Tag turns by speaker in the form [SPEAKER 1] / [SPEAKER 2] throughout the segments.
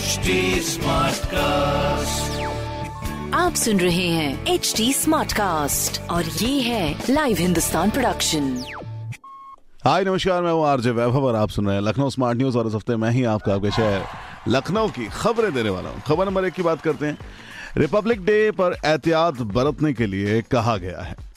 [SPEAKER 1] HD Smartcast.
[SPEAKER 2] आप सुन रहे हैं एच डी स्मार्ट कास्ट और ये है लाइव हिंदुस्तान प्रोडक्शन
[SPEAKER 3] हाय नमस्कार मैं हूँ आरजे वैभव और आप सुन रहे हैं लखनऊ स्मार्ट न्यूज़ और इस हफ़्ते मैं ही आपका आपके शहर लखनऊ की खबरें देने वाला हूँ। खबर नंबर एक की बात करते हैं। रिपब्लिक डे पर एहतियात बरतने के लिए कहा गया है।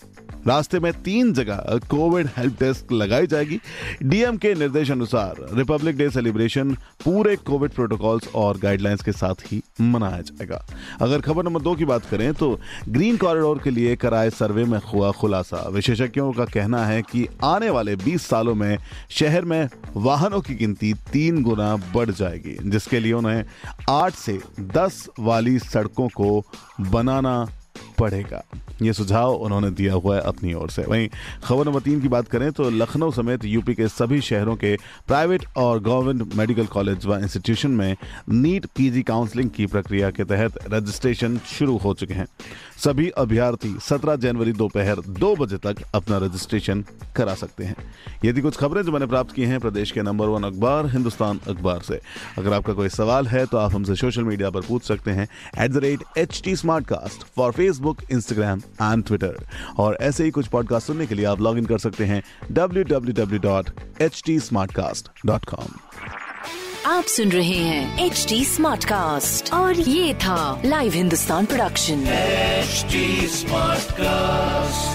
[SPEAKER 3] रास्ते में तीन जगह कोविड हेल्प डेस्क लगाई जाएगी। डीएम के निर्देश अनुसार रिपब्लिक डे सेलिब्रेशन पूरे कोविड प्रोटोकॉल्स और गाइडलाइंस के साथ ही मनाया जाएगा। अगर खबर नंबर दो की बात करें तो ग्रीन कॉरिडोर के लिए कराए सर्वे में हुआ खुलासा। विशेषज्ञों का कहना है कि आने वाले 20 सालों में शहर में वाहनों की गिनती तीन गुना बढ़ जाएगी, जिसके लिए उन्हें आठ से दस वाली सड़कों को बनाना पड़ेगा ये सुझाव उन्होंने दिया हुआ है अपनी ओर से। वहीं खबर नंबर तीन की बात करें तो लखनऊ समेत यूपी के सभी शहरों के प्राइवेट और गवर्नमेंट मेडिकल कॉलेज व इंस्टीट्यूशन में नीट पीजी काउंसलिंग की प्रक्रिया के तहत रजिस्ट्रेशन शुरू हो चुके हैं। सभी अभ्यर्थी 17 जनवरी दोपहर दो दो बजे तक अपना रजिस्ट्रेशन करा सकते हैं। यदि कुछ खबरें जो मैंने प्राप्त की हैं, प्रदेश के नंबर वन अखबार, हिंदुस्तान अखबार से। अगर आपका कोई सवाल है तो आप हमसे सोशल मीडिया पर पूछ सकते हैं at the rate H T Smartcast for Facebook Instagram and Twitter और ऐसे ही कुछ पॉडकास्ट सुनने के लिए आप लॉग इन कर सकते हैं W W W dot H T Smartcast dot com
[SPEAKER 2] आप सुन रहे हैं एच टी स्मार्ट कास्ट और ये था live Hindustan production
[SPEAKER 1] smart Smartcast.